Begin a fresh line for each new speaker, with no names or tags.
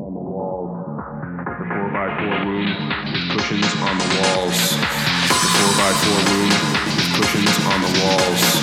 on the walls. The 4x4 room with cushions on the walls. The 4x4 room with cushions on the walls.